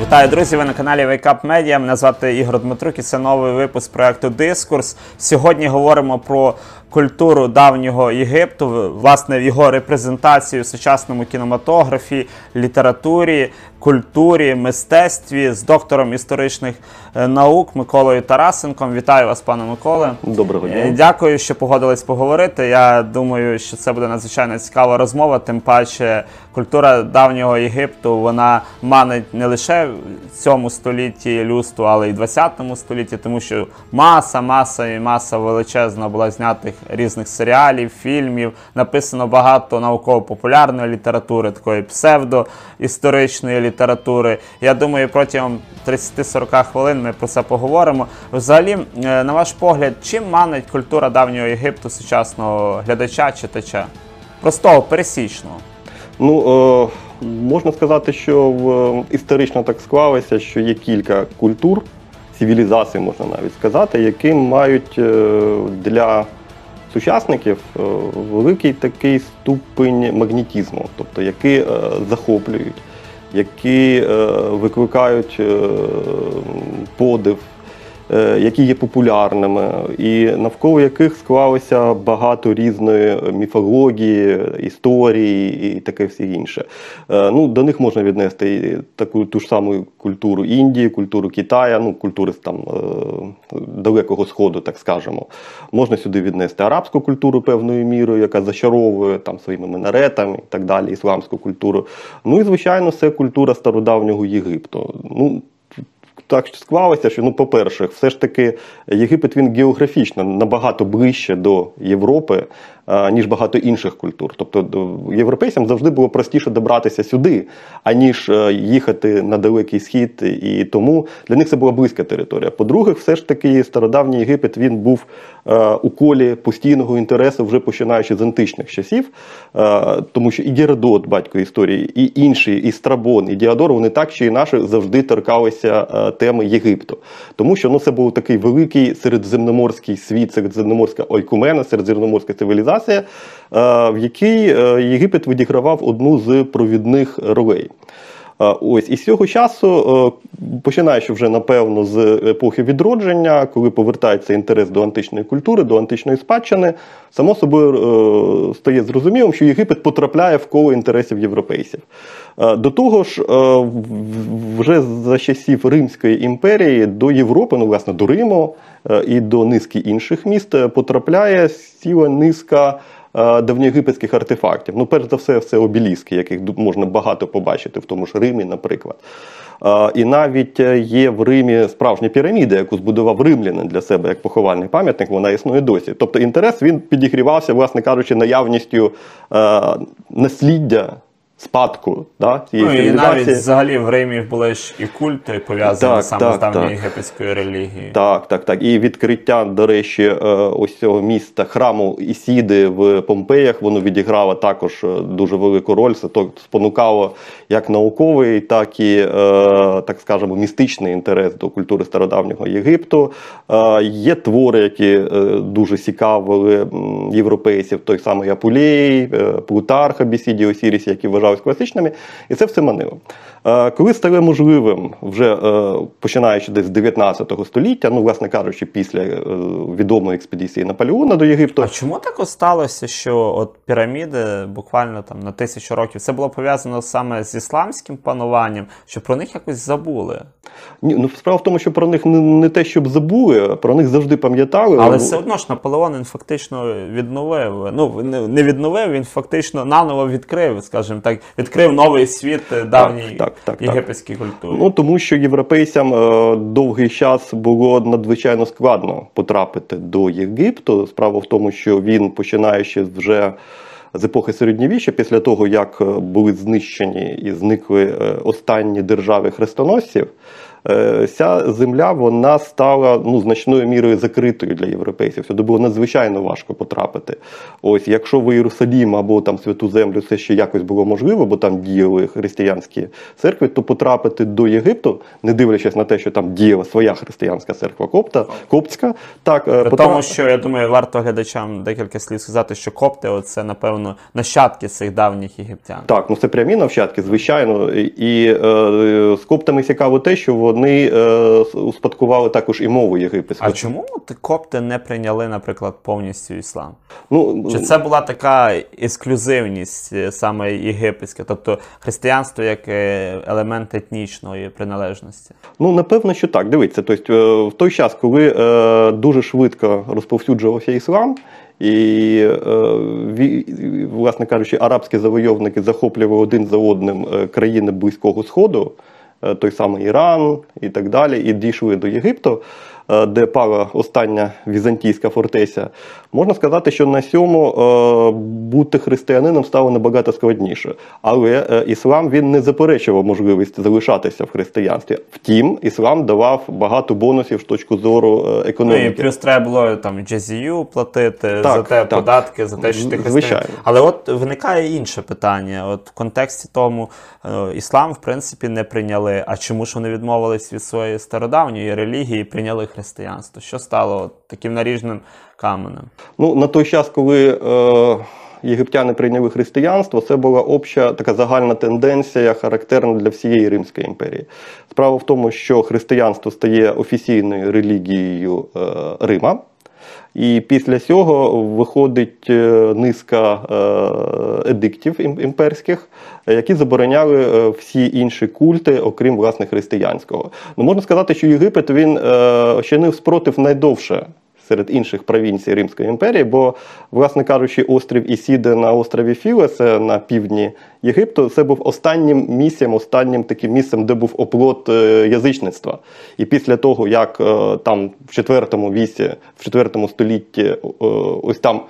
Вітаю, друзі! Ви на каналі Wake Up Media. Мене звати Ігор Дмитрук і це новий випуск проекту Дискурс. Сьогодні говоримо про культуру давнього Єгипту, власне, його репрезентацію в сучасному кінематографі, літературі, культурі, мистецтві з доктором історичних е, наук Миколою Тарасенком. Вітаю вас, пане Миколе. Доброго Е, дня. Дякую, що погодились поговорити. Я думаю, що це буде надзвичайно цікава розмова. Тим паче, культура давнього Єгипту вона манить не лише в цьому столітті люсту, але й в 20 столітті, тому що маса, маса і маса величезна була знятих різних серіалів, фільмів. Написано багато науково-популярної літератури, такої псевдоісторичної літератури. Я думаю, протягом 30-40 хвилин ми про це поговоримо. Взагалі, е, на ваш погляд, чим манить культура давнього Єгипту сучасного глядача, читача? Простого, пересічного. Ну е, можна сказати, що в, історично так склалося, що є кілька культур, цивілізацій, можна навіть сказати, які мають е, для сучасників е, великий такий ступень магнітізму, тобто які е, захоплюють, які е, викликають подив. Е, Які є популярними, і навколо яких склалося багато різної міфології, історії і таке все інше. Е, Ну, до них можна віднести і таку ту ж саму культуру Індії, культуру Китаю, ну, культури там е, далекого сходу, так скажемо. Можна сюди віднести арабську культуру певною мірою, яка зачаровує там своїми минаретами і так далі, ісламську культуру. Ну і звичайно, це культура стародавнього Єгипту. Ну, так склалося, що ну, по-перше, все ж таки Єгипет він географічно набагато ближче до Європи, ніж багато інших культур. Тобто європейцям завжди було простіше добратися сюди, аніж е, їхати на далекий схід, і тому для них це була близька територія. По-друге, все ж таки стародавній Єгипет він був е, у колі постійного інтересу, вже починаючи з античних часів, е, тому що і Геродот, батько історії, і інші, і Страбон, і Діадор, вони так чи інакше завжди торкалися е, теми Єгипту. Тому що ну, це був такий великий середземноморський світ, середземноморська ойкумена, середземноморська цивілізація, е, в якій е, Єгипет відігравав одну з провідних ролей. Е, Ось і з цього часу, е, починаючи вже напевно з епохи відродження, коли повертається інтерес до античної культури, до античної спадщини, само собою е, стає зрозумілим, що Єгипет потрапляє в коло інтересів європейців. До того ж, вже за часів Римської імперії до Європи, ну власне до Риму і до низки інших міст потрапляє ціла низка давньоєгипетських артефактів. Ну, перш за все, це обіліски, яких можна багато побачити в тому ж Римі, наприклад. Е, І навіть е, є в Римі справжня піраміда, яку збудував римлянин для себе як поховальний пам'ятник, вона існує досі. Тобто інтерес він підігрівався, власне кажучи, наявністю е, насліддя. Спадку да, цієї Ну і навіть взагалі в Римі були ж і культи пов'язані Так, саме так, з давньою єгипетською релігією. Так, так, так. І відкриття, до речі, е, ось цього міста храму Ісіди в Помпеях, воно відіграло також е, дуже велику роль. Це то спонукало як науковий, так і, е, так скажемо, містичний інтерес до культури стародавнього Єгипту. Є твори, які дуже цікавили європейців, той самий Апулей, Плутарх, Абісіді, Осіріс, які вважались класичними, і це все манило. Е, Коли стало можливим, вже е, починаючи десь з 19 століття, ну, власне кажучи, після е, відомої експедиції Наполеона до Єгипту, А чому так сталося, що от піраміди буквально там на тисячу років це було пов'язано саме з ісламським пануванням, що про них якось забули? ні, ну справа в тому, що про них не, не те, щоб забули, про них завжди пам'ятали. Але все одно ж Наполеон він фактично відновив. Ну не- відновив, він фактично наново відкрив, скажімо так, відкрив новий світ давній так, так, так. єгипетській культурі. Ну тому що європейцям е, довгий час було надзвичайно складно потрапити до Єгипту. Справа в тому, що він, починаючи вже з епохи середньовіччя, після того як е, були знищені і зникли е, останні держави хрестоносців. Е, ця земля вона стала ну, значною мірою закритою для європейців. Сюди було надзвичайно важко потрапити. Ось, якщо в Єрусалім або там Святу Землю це ще якось було можливо, бо там діяли християнські церкви, то потрапити до Єгипту, не дивлячись на те, що там діяла своя християнська церква копта, коптська, так е, При потра- тому, що я думаю, варто глядачам декілька слів сказати, що копти це, напевно, нащадки цих давніх єгиптян. Так, ну це прямі навчатки, звичайно. І, і е, з коптами цікаво те, що вони е, успадкували також і мову єгипетську. А чому копти не прийняли, наприклад, повністю іслам? Ну, Чи це була така ексклюзивність е, саме єгипетська, тобто християнство як е, елемент етнічної приналежності? Ну, напевно, що так. Дивіться, тобто, е, в той час, коли е, дуже швидко розповсюджувався іслам, і, е, власне кажучи, арабські завойовники захоплювали один за одним е, країни Близького Сходу, е, той самий Іран і так далі, і дійшли до Єгипту, е, де пала остання візантійська фортеця. Можна сказати, що на сьому е, бути християнином стало набагато складніше. Але е, іслам він не заперечував можливість залишатися в християнстві. Втім, іслам давав багато бонусів з точки зору е, Ну і економіки. плюс треба було там джазію платити за те так. податки, за те, що ти християнин. Але от виникає інше питання. От в контексті тому е, іслам, в принципі, не прийняли. А чому ж вони відмовились від своєї стародавньої релігії і прийняли християнство? Що стало таким наріжним каменем? Ну, на той час, коли е, єгиптяни прийняли християнство, це була обща така загальна тенденція, характерна для всієї Римської імперії. Справа в тому, що християнство стає офіційною релігією е, Рима. І після цього виходить е, низка е, едиктів ім- імперських, які забороняли е, всі інші культи, окрім власне християнського. Ну можна сказати, що Єгипет він чинив спротив найдовше серед інших провінцій Римської імперії, бо, власне кажучи, острів Ісіде на острові Філе, на півдні Єгипту, це був останнім місцем, останнім таким місцем, де був оплот е, язичництва. І після того, як е, там в IV віці, в IV столітті, е, ось там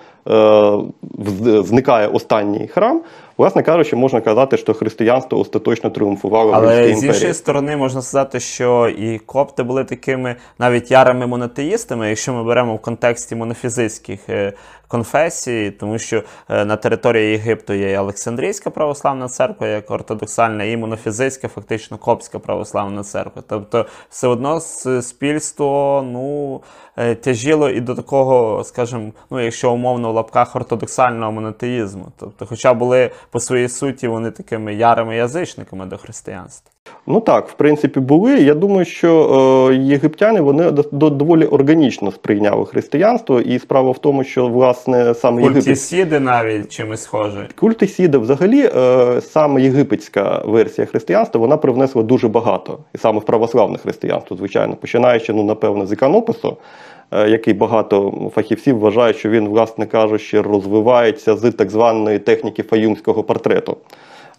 зникає останній храм, власне кажучи, можна казати, що християнство остаточно тріумфувало в Але з імперії. іншої сторони можна сказати, що і копти були такими навіть ярими монотеїстами, якщо ми беремо в контексті монофізитських е, конфесій, тому що е, на території Єгипту є і Олександрійська православна церква, як ортодоксальна, і монофізитська, фактично коптська православна церква. Тобто, все одно суспільство ну, е, тяжило і до такого, скажімо, ну, якщо умовно в лапках ортодоксального монотеїзму. Тобто, хоча були по своїй суті вони такими ярими язичниками до християнства. Ну так, в принципі, були. Я думаю, що е, єгиптяни вони до, до- доволі органічно сприйняли християнство, і справа в тому, що власне саме Культ Єгипет. Ісіди навіть чимось схожий. Культ Ісіда взагалі е, саме єгипетська версія християнства вона привнесла дуже багато, і саме в православне християнство, звичайно, починаючи, ну напевно, з іконопису, який багато фахівців вважають, що він, власне кажучи, розвивається з так званої техніки фаюмського портрету.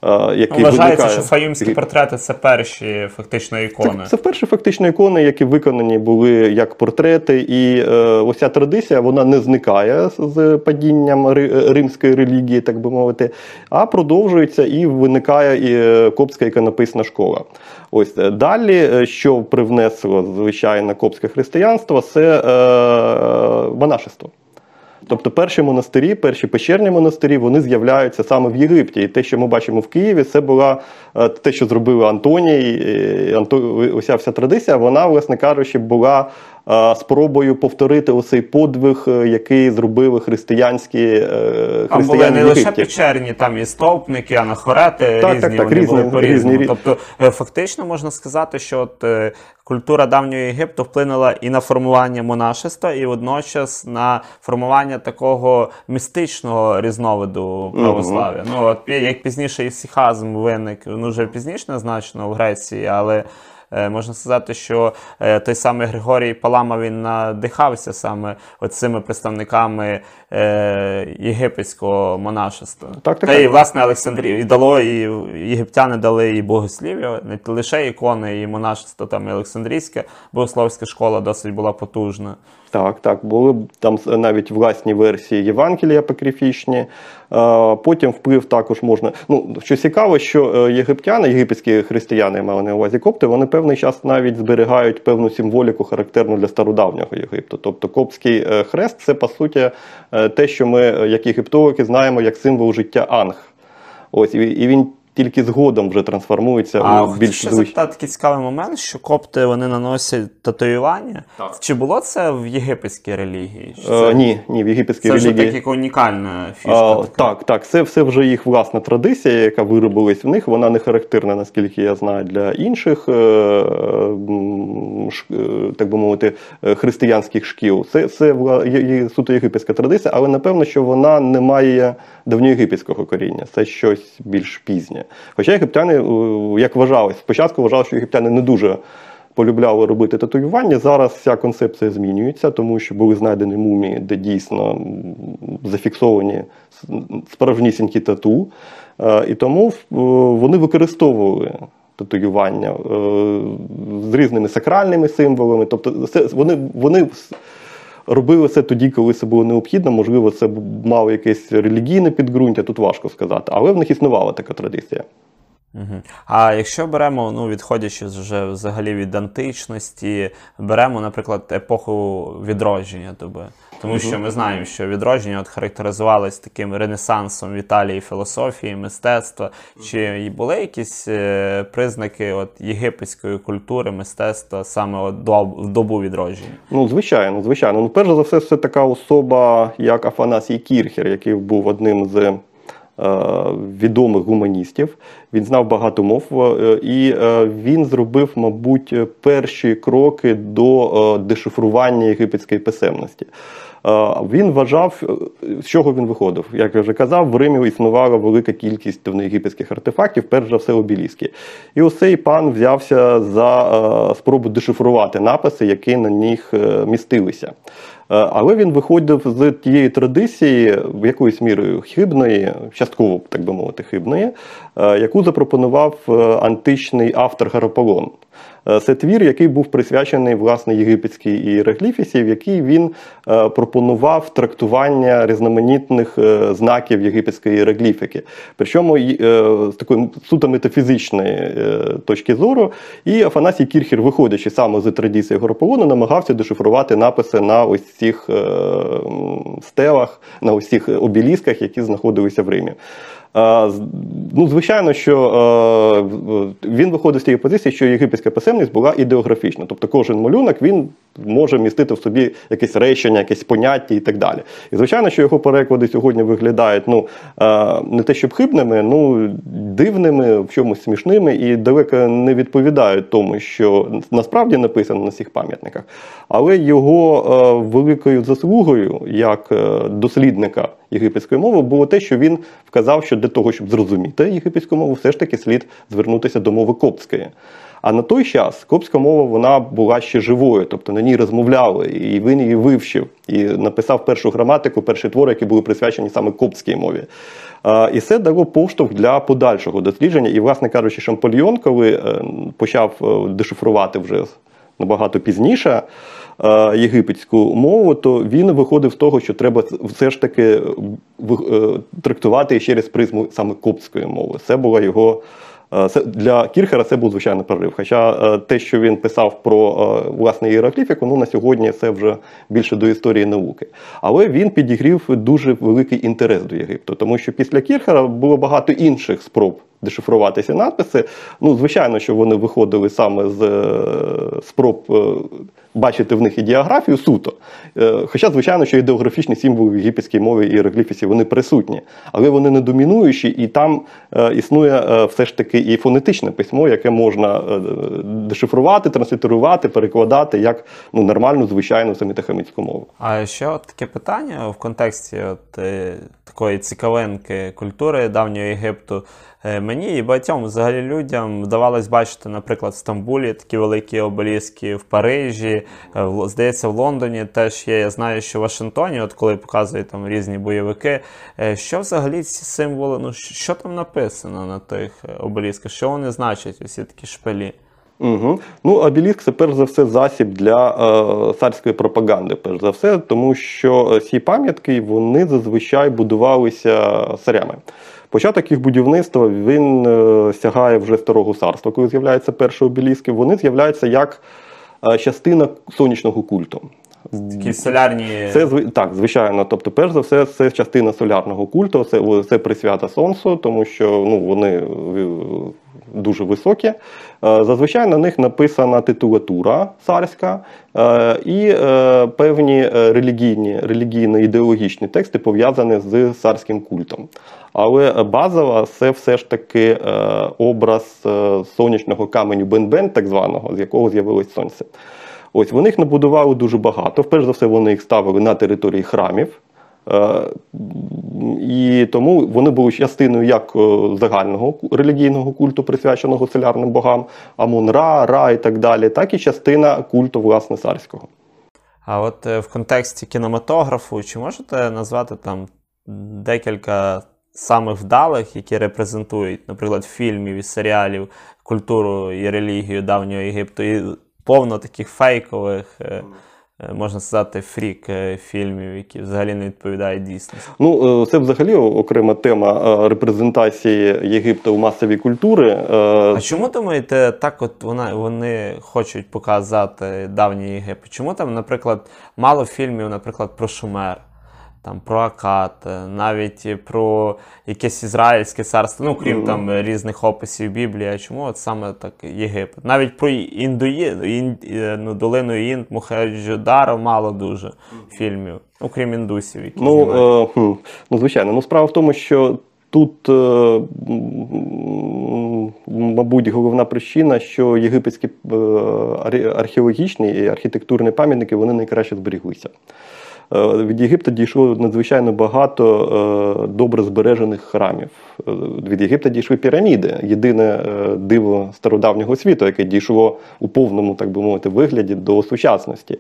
Е, Який Вважається, виникає що фаюмські портрети це перші фактично ікони. це, це вперше фактично ікони, які виконані були як портрети, і е, ось ця традиція вона не зникає з- падінням римської релігії, так би мовити, а продовжується і виникає і е, коптська іконописна школа. Ось е, далі, що привнесло звичайно коптське християнство, це е, монашество. Тобто перші монастирі, перші печерні монастирі, вони з'являються саме в Єгипті. І те, що ми бачимо в Києві, це була е, те, що зробили Антоній. і Анто... Ося вся традиція, вона, власне кажучи, була е, спробою повторити оцей подвиг, е, який зробили християнські е, Там були не лише печерні, там і стовпники, анахорети Так, різні, так, так, вони різні, були по-різному. різні, Тобто, е, фактично можна сказати, що от, культура давнього Єгипту вплинула і на формування монашества, і водночас на формування такого містичного різновиду православ'я. Ну, от як пізніше ісихазм виник, ну вже пізніше значно в Греції, але. Е, Можна сказати, що е, той самий Григорій Палама він надихався саме цими представниками е, єгипетського монашества. Так, так, Та і власне Олександрів і дало, і єгиптяни дали і богослів'я, не лише ікони, і монашество, там і Олександрійська богословська школа досить була потужна. Так, так, були там навіть власні версії Євангелія апокрифічні. Е, Потім вплив також можна. Ну, що цікаво, що е, єгиптяни, єгипетські християни, маю на увазі копти, вони певний час навіть зберігають певну символіку, характерну для стародавнього Єгипту. Тобто Коптський е, хрест це по суті те, що ми, як єгиптологи, знаємо як символ життя Анг. Ось і він тільки згодом вже трансформується А у більш ще запитати такий цікавий момент, що копти вони наносять татуювання. Так. Чи було це в єгипетській релігії? Чи Е, ні, ні, в єгипетській це вже так як унікальна фішка. А, така? так, так, це все вже їх власна традиція, яка виробилась в них. Вона не характерна, наскільки я знаю, для інших, е, е, так би мовити, е, християнських шкіл. Це, це вла- є- є суто єгипетська традиція, але напевно, що вона не має давньоєгипетського коріння. Це щось більш пізнє. Хоча єгиптяни, е, як вважалось, спочатку вважали, що єгиптяни не дуже. Полюбляли робити татуювання. Зараз ця концепція змінюється, тому що були знайдені мумії, де дійсно зафіксовані справжнісінькі тату. Е, І тому е, вони використовували татуювання з різними сакральними символами. Тобто, вони, вони робили це тоді, коли це було необхідно. Можливо, це мало якесь релігійне підґрунтя, тут важко сказати, але в них існувала така традиція. Угу. А якщо беремо, ну відходячи вже взагалі від античності, беремо, наприклад, епоху відродження доби. Тому що ми знаємо, що відродження от характеризувалось таким ренесансом в Італії філософії, мистецтва. Чи були якісь е, признаки от єгипетської культури, мистецтва саме от в добу відродження? Ну, звичайно, звичайно. Ну, перш за все, це така особа, як Афанасій Кірхер, який був одним з е, відомих гуманістів. Він знав багато мов, е, і е, він зробив, мабуть, перші кроки до е, дешифрування єгипетської писемності. Він вважав, з чого він виходив. Як я вже казав, в Римі існувала велика кількість давноєгипетських артефактів, перш за все обіліски. І ось цей пан взявся за спробу дешифрувати написи, які на них містилися. Але він виходив з тієї традиції, якоюсь мірою хибної, частково, так би мовити, хибної, яку запропонував е, античний автор Гарополон. Е, Це твір, який був присвячений власне єгипетській іерогліфісі, в якій він е, пропонував трактування різноманітних е, знаків єгипетської іерогліфіки. Причому е, з такої суто метафізичної е, точки зору, і Афанасій Кірхер, виходячи саме з традиції Горополону, намагався дешифрувати написи на ось е, стелах, на цих обілісках, які знаходилися в Римі. Е, Ну, звичайно, що е, він виходить з тієї позиції, що єгипетська писемність була ідеографічна. Тобто кожен малюнок він може містити в собі якесь речення, якесь поняття і так далі. І звичайно, що його переклади сьогодні виглядають ну, е, не те, щоб хибними, ну дивними, в чомусь смішними і далеко не відповідають тому, що насправді написано на цих пам'ятниках. Але його великою заслугою як дослідника єгипетської мови було те, що він вказав, що для того, щоб зрозуміти єгипетську мову, все ж таки слід звернутися до мови коптської. А на той час коптська мова вона була ще живою, тобто на ній розмовляли, і він її вивчив і написав першу граматику, перші твори, які були присвячені саме коптській мові. І це дало поштовх для подальшого дослідження. І, власне кажучи, Шампольйон, коли е, почав е, дешифрувати вже набагато пізніше єгипетську мову, то він виходив з того, що треба все ж таки е, е, трактувати через призму саме коптської мови. Це була його. е, для Кірхера це був звичайно прорив. Хоча е, те, що він писав про е, власне іерогліфіку, ну на сьогодні це вже більше до історії науки. Але він підігрів дуже великий інтерес до Єгипту, тому що після Кірхера було багато інших спроб дешифрувати ці надписи. Ну, звичайно, що вони виходили саме з е, спроб е, бачити в них ідеографію суто. Е, Хоча, звичайно, що ідеографічні символи в єгипетській мові і іерогліфісі вони присутні, але вони не домінуючі, і там е, існує е, все ж таки і фонетичне письмо, яке можна дешифрувати, транслітерувати, перекладати як ну, нормальну, звичайну семітахамітську мову. А ще от таке питання в контексті от, такої цікавинки культури давнього Єгипту. Мені і багатьом взагалі людям вдавалось бачити, наприклад, в Стамбулі такі великі обеліски в Парижі, е, здається, в Лондоні теж є. Я знаю, що в Вашингтоні, от коли показують там різні бойовики, е, що взагалі ці символи, ну що там написано на тих е, обелісках, що вони значать, усі такі шпилі? Угу. Ну, обеліск це перш за все засіб для е, царської пропаганди, перш за все, тому що ці пам'ятки вони зазвичай будувалися царями. Початок їх будівництва він е, сягає вже старого царства, коли з'являються перші обеліски. Вони з'являються як частина сонячного культу. Такі солярні. Це так, звичайно. Тобто, перш за все, це частина солярного культу, це, це присвята сонцю, тому що ну, вони е, дуже високі. Е, Зазвичай на них написана титулатура царська е, і е, певні е, релігійні, релігійно-ідеологічні тексти пов'язані з царським культом. Але базова це все ж таки е, образ е, сонячного каменю Бен-Бен, так званого, з якого з'явилось сонце. Ось вони їх набудували дуже багато. Перш за все, вони їх ставили на території храмів. Е, І тому вони були частиною як загального релігійного культу, присвяченого солярним богам, Амон-Ра, Ра і так далі, так і частина культу власне царського. А от в контексті кінематографу, чи можете назвати там декілька самих вдалих, які репрезентують, наприклад, фільмів і серіалів, культуру і релігію давнього Єгипту, і повно таких фейкових, е, е, можна сказати, фрік е, фільмів, які взагалі не відповідають дійсності. Ну, це взагалі окрема тема репрезентації Єгипту в масовій культури. А чому думаєте, так от вона, вони хочуть показати давній Єгипет? Чому там, наприклад, мало фільмів, наприклад, про Шумер, там, про Акад, е, навіть про якесь ізраїльське царство, ну крім там е, різних описів Біблії, а чому от саме так Єгипет? Навіть про індуї, ін, е, ну, долину Інд, Мухаджодару мало дуже фільмів, ну крім індусів, які Ну, е, хм, ну, звичайно. Ну, справа в тому, що тут, е, мабуть, головна причина, що єгипетські е, археологічні і архітектурні пам'ятники вони найкраще зберіглися. Е, Від Єгипта дійшло надзвичайно багато е, добре збережених храмів. Е, Від Єгипта дійшли піраміди, єдине диво стародавнього світу, яке дійшло у повному, так би мовити, вигляді до сучасності.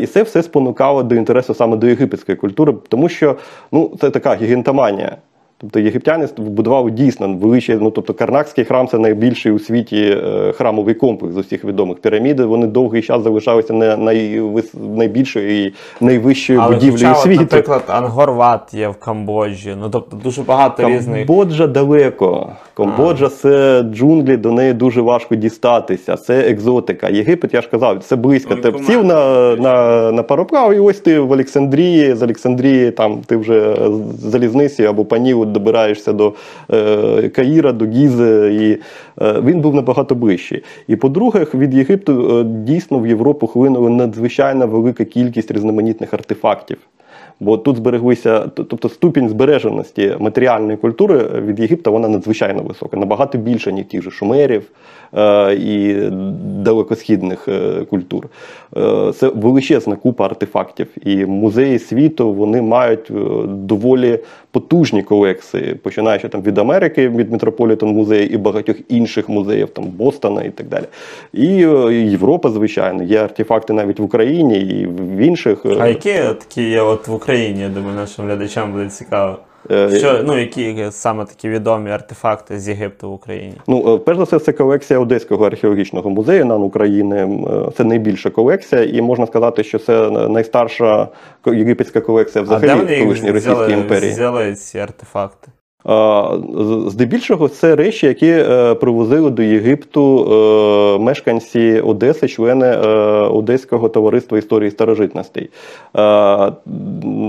І це все спонукало до інтересу саме до єгипетської культури, тому що ну, це така гігантоманія. Тобто єгиптяни будували дійсно величі, ну тобто Карнакський храм це найбільший у світі е, храмовий комплекс з усіх відомих піраміди. Вони довгий час залишалися не найвис... найбільшою і найвищою Але будівлею хоча, от, світу. наприклад, Ангор-Ват є в Камбоджі, ну тобто дуже багато різних. Камбоджа далеко. Камбоджа це джунглі, до неї дуже важко дістатися. Це екзотика. Єгипет, я ж казав, це близько. Ти сів на, на, на пароплав, і ось ти в Олександрії, з Олександрії там ти вже залізниці або по Нілу добираєшся до е, Каїра, до Гізи. І е, він був набагато ближчий. І по-друге, від Єгипту е, дійсно в Європу хлинула надзвичайно велика кількість різноманітних артефактів. Бо тут збереглися, тобто ступінь збереженості матеріальної культури від Єгипта вона надзвичайно висока, набагато більше, ніж тих же шумерів е, і далекосхідних е, культур. Е, це величезна купа артефактів. І музеї світу вони мають е, доволі потужні колекції, починаючи там від Америки, від Метрополітен музею і багатьох інших музеїв, там Бостона і так далі. І е, Європа, звичайно, є артефакти навіть в Україні і в інших. е, А які такі є от в Україні, я думаю, нашим глядачам буде цікаво. Е, Що, ну, які саме такі відомі артефакти з Єгипту в Україні? Ну, е, перш за все, це колекція Одеського археологічного музею НАН України. Е, Це найбільша колекція, і можна сказати, що це найстарша єгипетська колекція взагалі колишньої Російської імперії. взяли ці артефакти? Здебільшого це речі, які е, привозили до Єгипту е, мешканці Одеси, члени е, Одеського товариства історії старожитностей.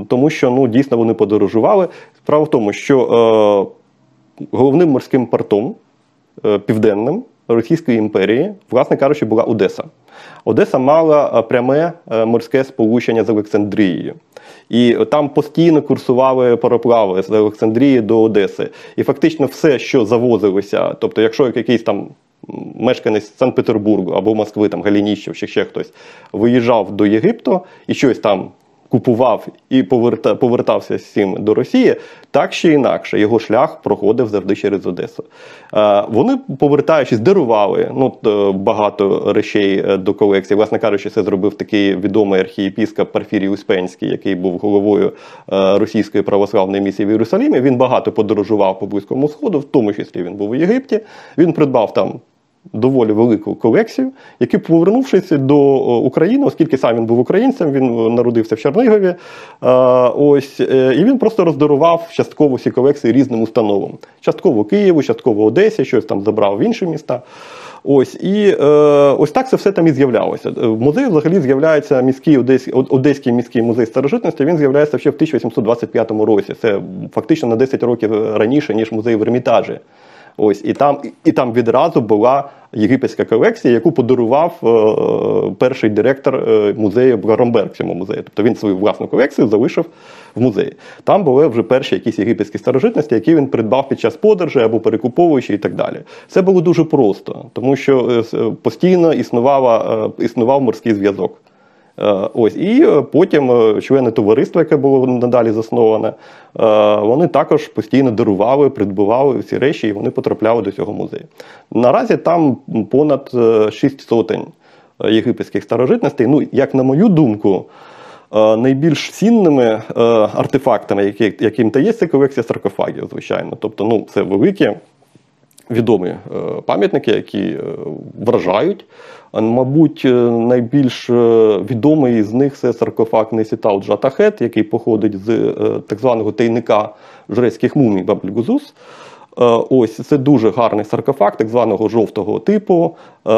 Тому що ну, дійсно вони подорожували. Справа в тому, що головним морським портом південним Російської імперії, власне кажучи, була Одеса. Одеса мала пряме морське сполучення з Олександрією. І там постійно курсували пароплави з Олександрії до Одеси. І фактично все, що завозилося, тобто, якщо якийсь там мешканець Санкт-Петербургу або Москви, там Галініщев чи ще хтось виїжджав до Єгипту і щось там купував і поверта, повертався з цим до Росії, так чи інакше його шлях проходив завжди через Одесу. Е, Вони, повертаючись, дарували ну, т- багато речей е, до колекції. Власне кажучи, це зробив такий відомий архієпіскоп Парфірій Успенський, який був головою е, російської православної місії в Єрусалімі. Він багато подорожував по Близькому Сходу, в тому числі він був у Єгипті. Він придбав там доволі велику колекцію, який, повернувшись до е, України, оскільки сам він був українцем, він е, народився в Чернігові. е, Ось, і він просто роздарував частково всі колекції різним установам. Частково Києву, частково Одесі, щось там забрав в інші міста. Ось і е, ось так це все там і з'являлося. В музеї взагалі з'являється міський Одеський, Одеський міський музей старожитності. Він з'являється ще в 1825 році. Це фактично на 10 років раніше, ніж музей в Ермітажі. Ось і там, і там відразу була єгипетська колекція, яку подарував е, перший директор е, музею Гаромберг цьому музею. Тобто він свою власну колекцію залишив в музеї. Там були вже перші якісь єгипетські старожитності, які він придбав під час подорожі або перекуповуючи і так далі. Це було дуже просто, тому що е, е, постійно існувала, існував морський зв'язок. Е, Ось і е, потім е, члени товариства, яке було надалі засноване, вони також постійно дарували, придбували ці речі, і вони потрапляли до цього музею. Наразі там понад е, шість сотень єгипетських старожитностей. Ну, як на мою думку, найбільш цінними артефактами, які, яким та є, це колекція саркофагів, звичайно. Тобто, ну, це великі відомі пам'ятники, які вражають. Мабуть, е, найбільш е, відомий з них це саркофаг Несітал Джатахет, який походить з е, так званого тайника жрецьких мумій Бабльгузус. Е, Ось це дуже гарний саркофаг, так званого жовтого типу. Е,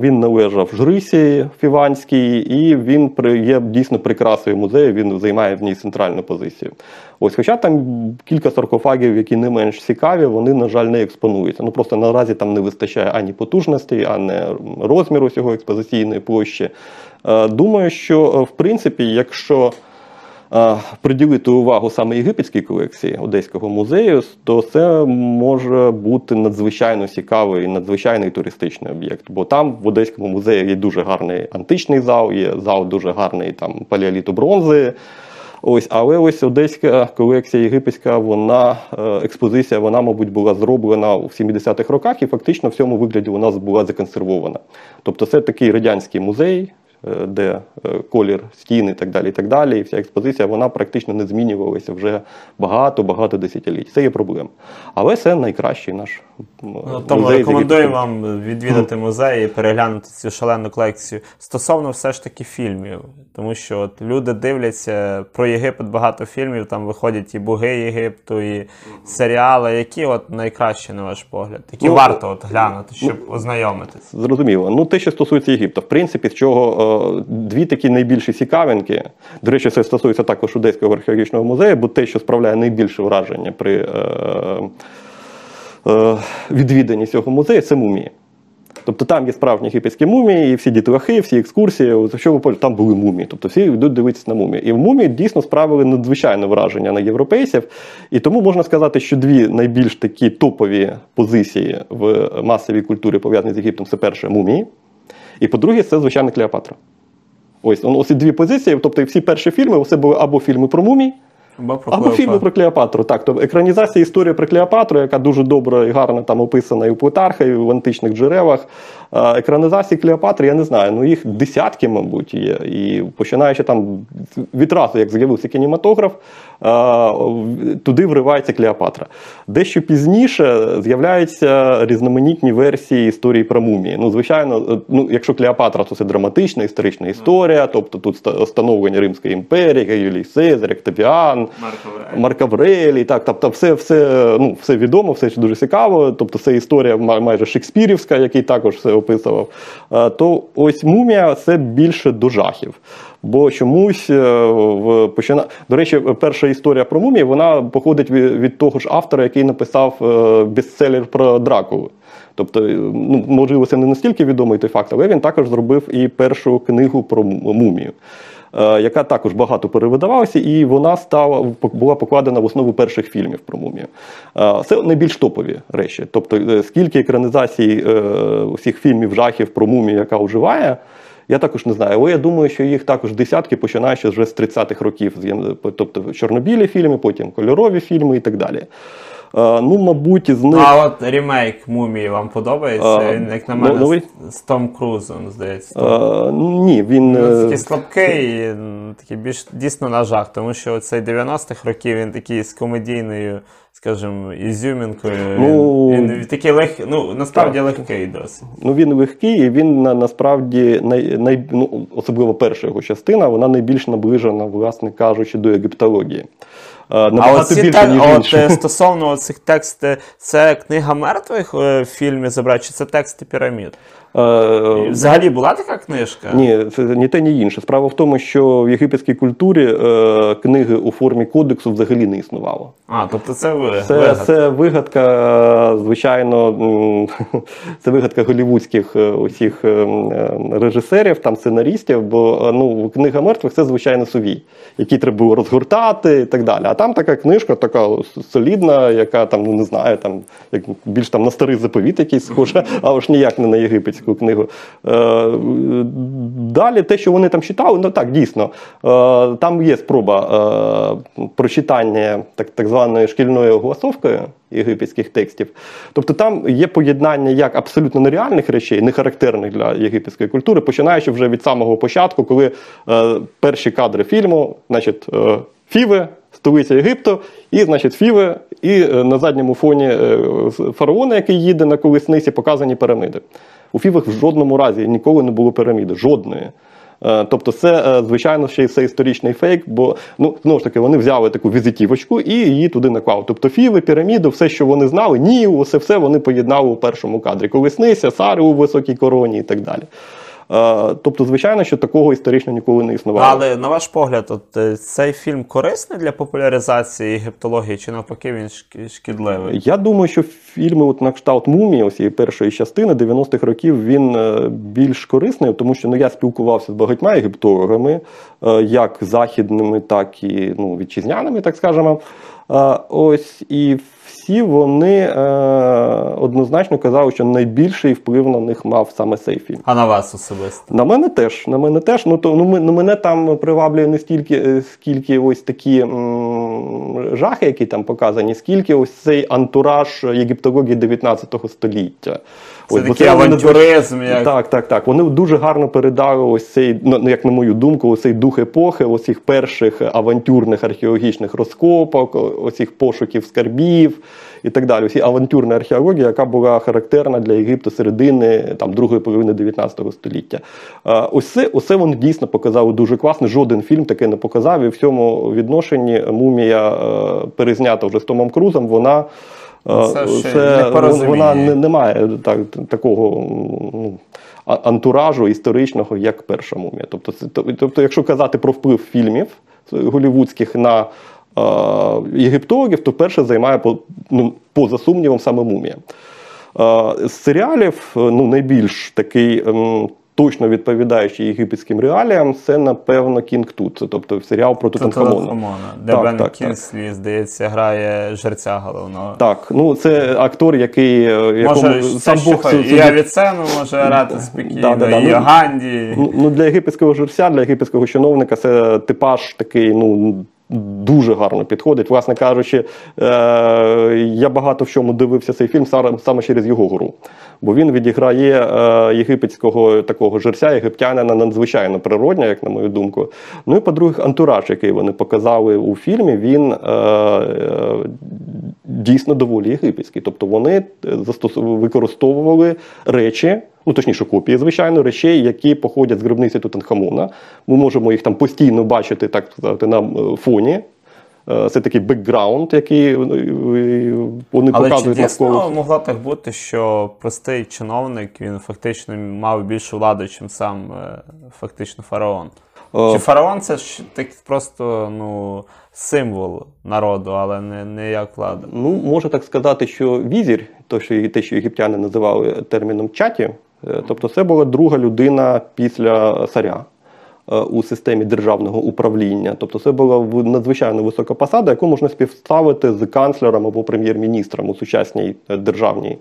Він належав жрисі Фіванській, і він є дійсно прикрасою музею. Він займає в ній центральну позицію. Ось, хоча там кілька саркофагів, які не менш цікаві, вони, на жаль, не експонуються. Ну просто наразі там не вистачає ані потужності, ані розміру цього експозиційної площі. Е, Думаю, що в принципі, якщо приділити увагу саме єгипетській колекції Одеського музею, то це може бути надзвичайно цікавий, надзвичайний туристичний об'єкт. Бо там в Одеському музеї є дуже гарний античний зал, є зал дуже гарний там палеоліту бронзи. Ось, але ось одеська колекція єгипетська, вона е, експозиція, вона, мабуть, була зроблена в 70-х роках, і фактично в цьому вигляді вона була законсервована. Тобто, це такий радянський музей, де е, колір стін і так далі. І так далі. І вся експозиція вона практично не змінювалася вже багато-багато десятиліть. Це є проблема. Але це найкращий наш Ну, Тому музей з рекомендую вам відвідати музей і переглянути цю шалену колекцію стосовно все ж таки фільмів. Тому що от люди дивляться про Єгипет багато фільмів, там виходять і боги Єгипту, і серіали. Які от найкращі, на ваш погляд? Які Ну, варто от глянути, щоб ознайомитись? Зрозуміло. Ну, те, що стосується Єгипту, в принципі, з чого дві такі найбільші цікавинки. До речі, це стосується також Одеського археологічного музею, бо те, що справляє найбільше враження при е, е, відвіданні цього музею, це мумії. Тобто там є справжні єгипетські мумії, і всі дітлахи, всі екскурсії, що ви там були мумії. Тобто всі йдуть дивитися на мумії. І в мумії дійсно справили надзвичайне враження на європейців. І тому можна сказати, що дві найбільш такі топові позиції в масовій культурі пов'язані з Єгиптом це перше мумії. І по-друге, це звичайно Клеопатра. Ось, ось ці дві позиції, тобто всі перші фільми це були або фільми про мумії, Або про або фільми про Клеопатру. Так, тобто екранізація історії про Клеопатру, яка дуже добре і гарно там описана і у Плутарха, і в античних джерелах. Екранізації Клеопатри, я не знаю, ну їх десятки, мабуть, є. І починаючи там відразу, як з'явився кінематограф, туди вривається Клеопатра. Дещо пізніше з'являються різноманітні версії історії про мумії. Ну, звичайно, е, ну, якщо Клеопатра, то це драматична історична історія, тобто тут ста- становлення Римської імперії, Юлій Цезар, Октавіан. Марк Аврелій, так, тобто все, все, ну, все відомо, все дуже цікаво. Тобто це історія май- майже шекспірівська, який також все описував. Е, То ось мумія це більше до жахів. Бо чомусь е, в почина... До речі, перша історія про мумії вона походить від, того ж автора, який написав е, бестселер про Дракулу. Тобто, е, ну, можливо, це не настільки відомий той факт, але він також зробив і першу книгу про мумію. Яка також багато перевидавалася, і вона стала була покладена в основу перших фільмів про мумію. Це найбільш топові речі. Тобто, скільки екранізацій всіх фільмів жахів про мумію, яка уживає, я також не знаю, але я думаю, що їх також десятки, починаючи вже з 30-х років. Тобто чорнобілі фільми, потім кольорові фільми і так далі. Ну, мабуть, з Ну, них. а от ремейк мумії вам подобається? А, Він, як на ну, мене, новий? з, Том Крузом, здається. е, Ні, він. Ну, е, такий слабкий, і, такий більш дійсно на жах, тому що цей 90-х років він такий з комедійною, скажімо, ізюмінкою. Ну, він, він такий лег, ну, насправді так. легкий досить. Ну, він легкий, і він на, насправді най, най, ну, особливо перша його частина, вона найбільш наближена, власне кажучи, до египтології. Е, А от, більше, ніж от інші. е, стосовно цих текстів, це книга мертвих е, в фільмі забрати, чи це тексти пірамід? Е, Взагалі була така книжка? Ні, це ні те, ні інше. Справа в тому, що в єгипетській культурі е, книги у формі кодексу взагалі не існувало. А, тобто це ви. Це, вигадка. це вигадка, е, звичайно, це вигадка голівудських е, усіх е, режисерів, там сценаристів, бо е, ну, книга мертвих це звичайно сувій, який треба було розгортати і так далі. А там така книжка, така солідна, яка там, ну не знаю, там як більш там на старий заповіт якийсь схожа, а уж ніяк не на єгипетську книгу. Е, Далі те, що вони там читали, ну так, дійсно, е, там є спроба е, прочитання так, так званої шкільною голосовкою єгипетських текстів. Тобто там є поєднання як абсолютно нереальних речей, не характерних для єгипетської культури, починаючи вже від самого початку, коли перші кадри фільму, значить, Фіве, столиця Єгипту, і, значить, Фіве, і на задньому фоні фараона, який їде на колесниці, показані піраміди. У Фівах в жодному разі ніколи не було піраміди, жодної. Е, Тобто, це, е, звичайно, ще й це історичний фейк, бо ну знову ж таки вони взяли таку візитівочку і її туди наклали. Тобто фіви, піраміди, все, що вони знали, ні, усе все вони поєднали у першому кадрі. Колесниця, сари у високій короні і так далі. Е, Тобто, звичайно, що такого історично ніколи не існувало. Але на ваш погляд, от е, цей фільм корисний для популяризації єгиптології, чи навпаки він шк- шкідливий? Я думаю, що фільми от на кшталт мумії, ось цієї першої частини 90-х років, він е, більш корисний, тому що ну, я спілкувався з багатьма єгиптологами, як західними, так і ну, вітчизняними, так скажемо. Ось і всі вони е, однозначно казали, що найбільший вплив на них мав саме цей фільм. А на вас особисто? На мене теж. На мене теж. Ну то ну, ми- ну, мене там приваблює не стільки, е, скільки ось такі м, жахи, які там показані, скільки ось цей антураж єгиптології 19 століття. Це Ось, такий вони авантюризм, як так, так, так. Вони дуже гарно передали ось цей, ну як на мою думку, ось цей дух епохи, ось цих перших авантюрних археологічних розкопок, ось цих пошуків скарбів і так далі. Всі авантюрна археологія, яка була характерна для Єгипту середини там другої половини 19 століття. Е, Ось це, вони дійсно показали дуже класно. Жоден фільм таке не показав. І в цьому відношенні мумія е, перезнята вже з Томом Крузом. Вона е, Це це, непорозуміння. вона не, не має так, такого ну, антуражу історичного, як перша мумія. Тобто, це- тобто, якщо казати про вплив фільмів голівудських на єгиптологів, то перше займає ну, поза сумнівом саме мумія. Е, з серіалів е, ну, найбільш такий. ем, Точно відповідаючи єгипетським реаліям, це напевно Кінг Тут, тобто серіал про Тутанхамона. Де Так, Бен так, так. Кінслі, здається, грає жерця головного. Так, ну це актор, який е, якому Може, сам Бог собі- і Авіцену може грати спокійно, Да-да-да, і ну, Ганді. Ну, ну для єгипетського жерця, для єгипетського чиновника це типаж такий, ну. Дуже гарно підходить. Власне кажучи, е, я багато в чому дивився цей фільм саме, через його гру. Бо він відіграє е, єгипетського такого жерця, єгиптянина надзвичайно природня, як на мою думку. Ну і по-друге, антураж, який вони показали у фільмі, він е, е, дійсно доволі єгипетський. Тобто вони е, використовували речі. Ну, точніше, копії, звичайно, речей, які походять з гробниці Тутанхамона. Ми можемо їх там постійно бачити, так сказати, на е, фоні. Е, Це такий бекграунд, який е, вони Але чи показують дійсно навколо. могло так бути, що простий чиновник він фактично мав більшу владу, чим сам фактично фараон? Чи фараон це ж так просто ну, символ народу, але не, не як влада? Ну, можна так сказати, що візір, то, що, те, що єгиптяни називали терміном чаті, тобто це була друга людина після царя е, у системі державного управління. Тобто це була надзвичайно висока посада, яку можна співставити з канцлером або прем'єр-міністром у сучасній е, державній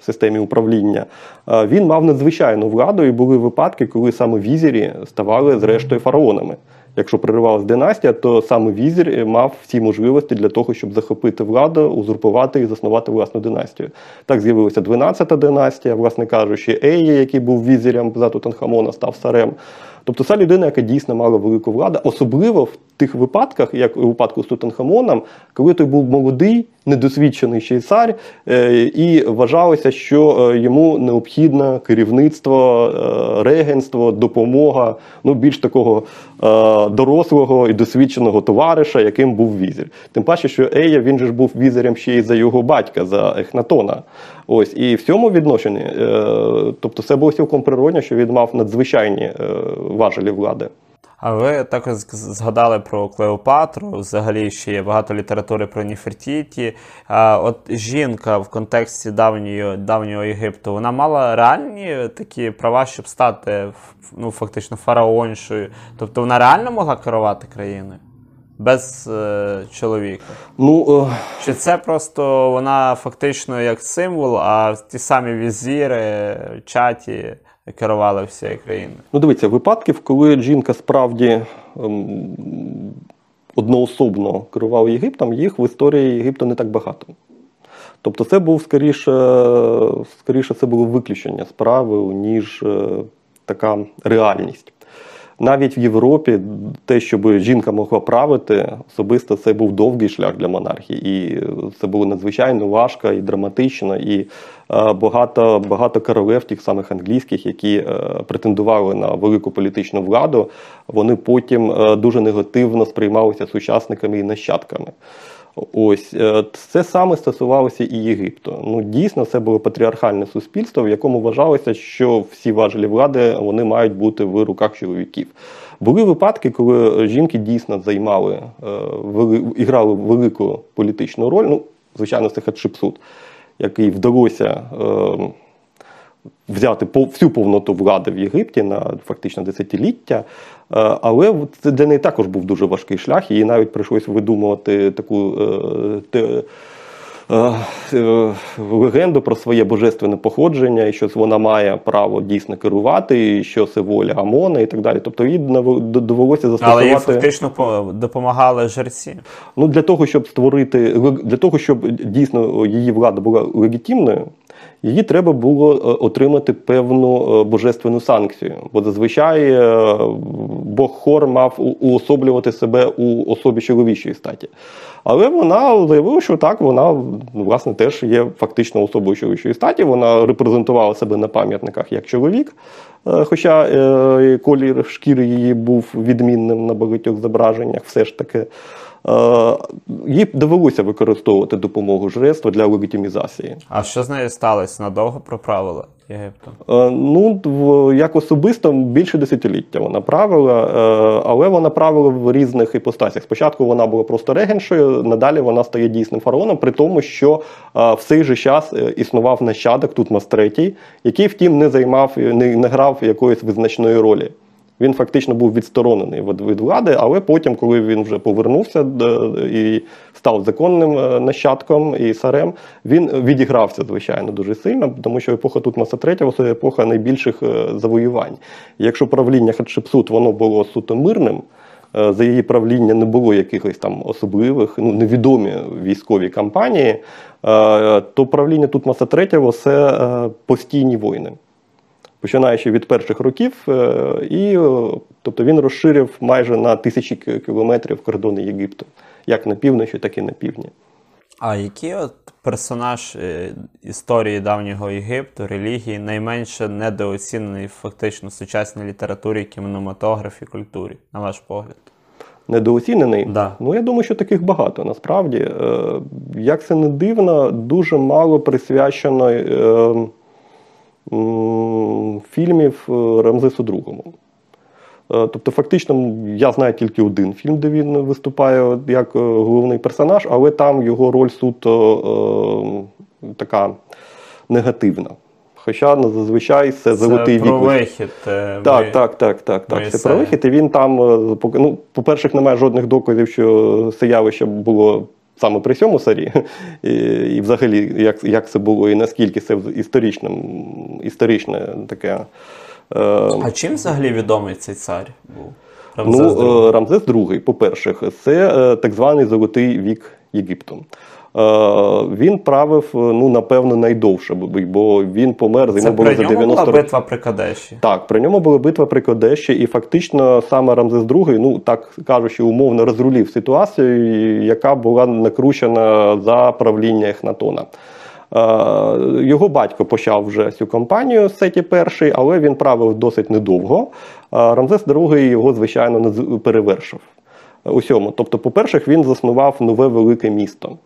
системі управління. Е, Він мав надзвичайну владу, і були випадки, коли саме візірі ставали зрештою фараонами. Якщо приривалась династія, то саме візір е, мав всі можливості для того, щоб захопити владу, узурпувати і заснувати власну династію. Так з'явилася 12-та династія, власне кажучи, Еї, який був візірем за Тутанхамона, став царем. Тобто це людина, яка дійсно мала велику владу, особливо в тих випадках, як у випадку з Тутанхамоном, коли той був молодий, недосвідчений ще й цар, е, і вважалося, що е, йому необхідне керівництво, е, регенство, допомога, ну більш такого дорослого і досвідченого товариша, яким був візір. Тим паче, що Ея він же ж був візирем ще й за його батька, за Ехнатона. Ось і в цьому відношенні, е, тобто, це було цілком природно, що він мав надзвичайні е, важелі влади. А ви також згадали про Клеопатру. Взагалі ще є багато літератури про Ніфертіті. А от жінка в контексті давньої, давнього Єгипту, вона мала реальні такі права, щоб стати ну, фактично фараоншою. Тобто вона реально могла керувати країною без е, чоловіка. Ну, е, Чи це просто вона фактично як символ, а ті самі візіри, чаті керували всією країною? Ну, дивіться, випадків, коли жінка справді ем, одноособно керувала Єгиптом, їх в історії Єгипту не так багато. Тобто, це був скоріше, скоріше це було виключення справи, ніж е, така реальність. Навіть в Європі те, щоб жінка могла правити, особисто це був довгий шлях для монархії, і це було надзвичайно важко і драматично. І е, багато, багато королев, тих самих англійських, які е, претендували на велику політичну владу, вони потім е, дуже негативно сприймалися сучасниками і нащадками. Ось е, це саме стосувалося і Єгипту. Ну дійсно, це було патріархальне суспільство, в якому вважалося, що всі важелі влади вони мають бути в руках чоловіків. Були випадки, коли жінки дійсно займали е, вели, іграли велику політичну роль. Ну, звичайно, це Хатшепсут, який вдалося. Е, взяти всю повноту влади в Єгипті на фактично десятиліття. Е, Але це для неї також був дуже важкий шлях, і їй навіть прийшлося видумувати таку е, те- е, легенду про своє божественне походження, і що вона має право дійсно керувати, і що це воля Амона і так далі. Тобто їй довелося Але їй фактично по- допомагали жерці. Ну, для того, щоб створити для того, щоб дійсно її влада була легітимною, її треба було е, отримати певну е, божественну санкцію. Бо зазвичай е, Бог Хор мав уособлювати себе у особі чоловічої статі. Але вона заявила, що так, вона власне теж є фактично особою чоловічої статі. Вона репрезентувала себе на пам'ятниках як чоловік. Хоча колір шкіри її був відмінним на багатьох зображеннях, все ж таки. Е, Їй довелося використовувати допомогу жрецтва для легітимізації. А що з нею сталося? Надовго проправила Єгиптом? Е, Ну, як особисто більше десятиліття вона правила, е, але вона правила в різних іпостасях. Спочатку вона була просто регеншою, надалі вона стає дійсним фараоном, при тому, що в цей же час існував нащадок Тутмос III, який, втім, не займав, не, не грав якоїсь визначної ролі. Він фактично був відсторонений від, влади, але потім, коли він вже повернувся і став законним е, нащадком і царем, він відігрався, звичайно, дуже сильно, тому що епоха Тутмоса III – це епоха найбільших е, завоювань. Якщо правління Хатшепсут воно було суто мирним, е, за її правління не було якихось там особливих, ну невідомі військові кампанії, е, то правління Тутмоса III – це е, постійні війни починаючи від перших років, е, і е, тобто він розширив майже на тисячі кілометрів кордони Єгипту, як на півночі, так і на півдні. А який от персонаж е, історії давнього Єгипту, релігії найменше недооцінений фактично в сучасній літературі, кінематографі, культурі, на ваш погляд? Недооцінений. Да. Ну я думаю, що таких багато. Насправді, як це не дивно, дуже мало присвячено фільмів е, Рамзесу II. Е, Тобто, фактично, я знаю тільки один фільм, де він виступає як е, головний персонаж, але там його роль суто е, така негативна. Хоча ну, зазвичай це золотий Це вік. про вихід. Так, ви- так, так, так, так. Це про вихід. І він там, ну, по-перше, немає жодних доказів, що це явище було саме при цьому царі. І, і взагалі, як, як це було, і наскільки це історичне, історичне таке. Е, А чим взагалі відомий цей цар був? Рамзес ну, II? е, Рамзес II, по-перше, це е, так званий золотий вік Єгипту. Е, Він правив, е, ну, напевно, найдовше, бо- він помер, Це йому було при за ньому 90 була битва при Кадеші. Так, при ньому була битва при Кадеші, і фактично саме Рамзес II, ну так кажучи, умовно розрулив ситуацію, яка була накручена за правління Ехнатона. Е, Його батько почав вже цю кампанію Сеті перший, але він правив досить недовго. Рамзес II його, звичайно, перевершив в усьому. Тобто, по-перше, він заснував нове велике місто.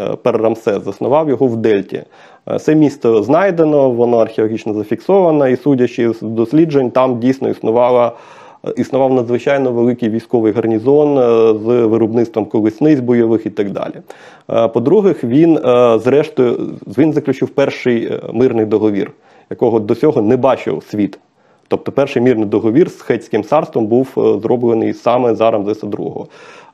Е, Пер-Рамсес заснував його в Дельті. Е, Це місто знайдено, воно археологічно зафіксовано, і судячи з досліджень, там дійсно існувала. е, Існував надзвичайно великий військовий гарнізон з виробництвом колесниць бойових і так далі. По-друге, він зрештою він заключив перший мирний договір, якого до цього не бачив світ. Тобто перший мирний договір з Хетським царством був зроблений саме за Рамзеса II.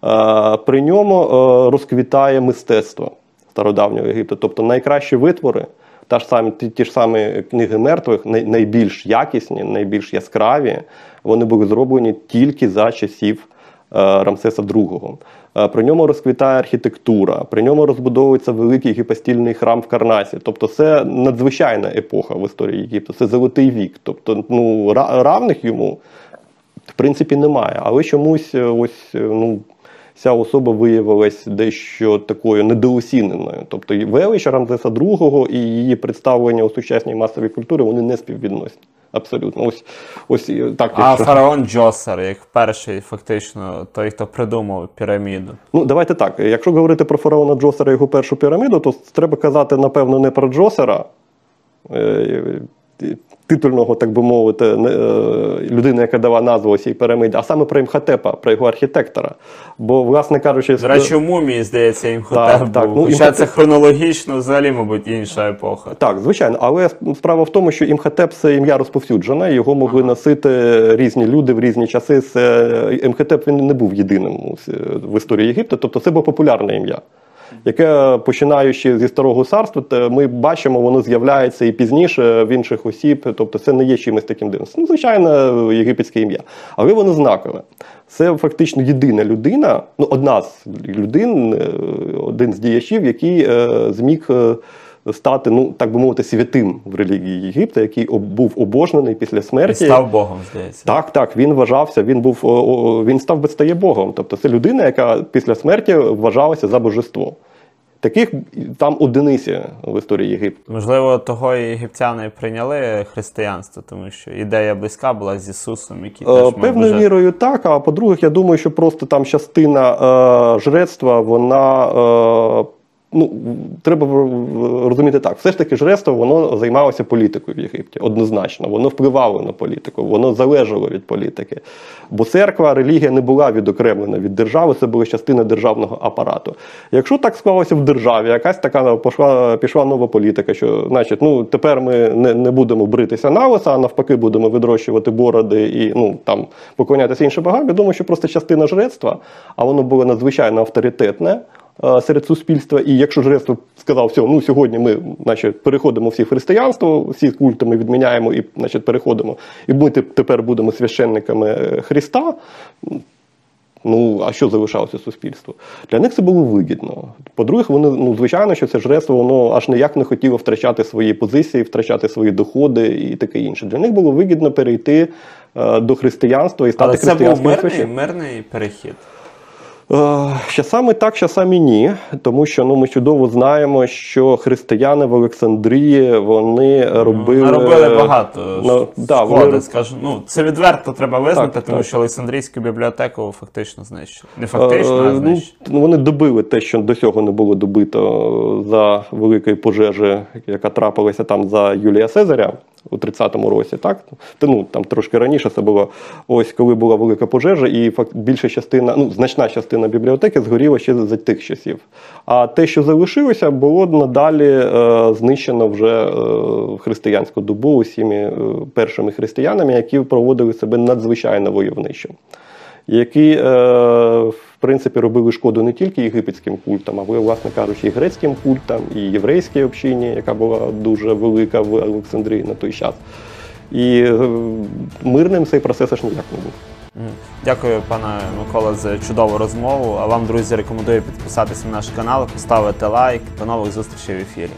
Е, При ньому е, розквітає мистецтво стародавнього Єгипту. Тобто найкращі витвори, та ж самі, ті, ті ж самі книги мертвих, най, найбільш якісні, найбільш яскраві, вони були зроблені тільки за часів е, Рамсеса II. При ньому розквітає архітектура, при ньому розбудовується великий гіпостільний храм в Карнасі. Тобто, це надзвичайна епоха в історії Єгипту, це золотий вік. Тобто, ну равних йому в принципі немає. Але чомусь ось ну. Ця особа виявилась дещо такою недооціненою. Тобто велич Рамзеса II і її представлення у сучасній масовій культурі вони не співвідносні. Абсолютно. Ось, ось так. А якщо- фараон Джосер, як перший, фактично, той, хто придумав піраміду. Ну, давайте так. Якщо говорити про фараона Джосера і його першу піраміду, то треба казати, напевно, не про Джосера, е, титульного, так би мовити, е, людини, яка дала назву цій піраміді, а саме про Імхотепа, про його архітектора. Бо, власне кажучи, До речі, у мумії, здається, імхотеп Так, так. був. Ну, Хоча Імхотеп- це хронологічно взагалі, мабуть, інша епоха. Так, звичайно, але справа в тому, що імхотеп це ім'я розповсюджене, його могли носити різні люди в різні часи. Це імхотеп він не був єдиним в історії Єгипту, тобто це було популярне ім'я. Яке починаючи зі старого царства, ми бачимо, воно з'являється і пізніше в інших осіб. Тобто, це не є чимось таким дивним. Ну, звичайно, єгипетське ім'я, але воно знакове. Це фактично єдина людина, ну одна з людин, е, один з діячів, який е, зміг е, стати, ну так би мовити, святим в релігії Єгипта, який був обожнений після смерті. І став Богом, здається. Так, так, він вважався, він був він став безстає Богом. Тобто це людина, яка після смерті вважалася за божество. Таких там одиниці в історії Єгипту. Можливо, того і єгиптяни прийняли християнство, тому що ідея близька була з Ісусом, який теж Е, мав Певною бажати- мірою так. А по-друге, я думаю, що просто там частина е, жрецтва, вона. Е, Ну, треба розуміти так. Все ж таки, жрецтво воно займалося політикою в Єгипті, однозначно. Воно впливало на політику, воно залежало від політики. Бо церква, релігія не була відокремлена від держави, це була частина державного апарату. Якщо так склалося в державі, якась така пішла, пішла нова політика, що значить, ну тепер ми не, не будемо бритися на лиса, а навпаки, будемо відрощувати бороди і ну там поклонятися іншим богам. Я думаю, що просто частина жрецтва, а воно було надзвичайно авторитетне. Е, Серед суспільства, і якщо жрецтво сказав, все, ну сьогодні ми значить, переходимо всі в християнство, всі культи ми відміняємо і значить, переходимо, і ми тепер будемо священниками е, Христа. Ну, а що залишалося суспільству? Для них це було вигідно. По-друге, вони, ну, звичайно, що це жрецтво, воно аж ніяк не хотіло втрачати свої позиції, втрачати свої доходи і таке інше. Для них було вигідно перейти е, до християнства і стати Але це був мирний, мирний перехід. Е, Часами так, часами ні, тому що ну ми чудово знаємо, що християни в Олександрії вони робили Наробили багато Ну, да, вони- скажу. Ну, це відверто треба визнати, Так, тому так. що Олександрійську бібліотеку фактично знищили. Не фактично, Е, а ну, знищили. ну, вони добили те, що до цього не було добито за великої пожежі, яка трапилася там за Юлія Цезаря у 30-му році. Так? Та, ну, там трошки раніше це було. Ось коли була велика пожежа, і факт більша частина, ну, значна частина бібліотеки згоріла ще за тих часів. А те, що залишилося, було надалі е, знищено вже е, в християнську добу усіми е, першими християнами, які проводили себе надзвичайно войовничо які, е, в принципі, робили шкоду не тільки єгипетським культам, але, власне кажучи, і грецьким культам, і єврейській общині, яка була дуже велика в Олександрії на той час. І е, мирним цей процес аж ніяк не був. Дякую, пане Микола, за чудову розмову. А вам, друзі, рекомендую підписатися на наш канал, поставити лайк. До нових зустрічей в ефірі.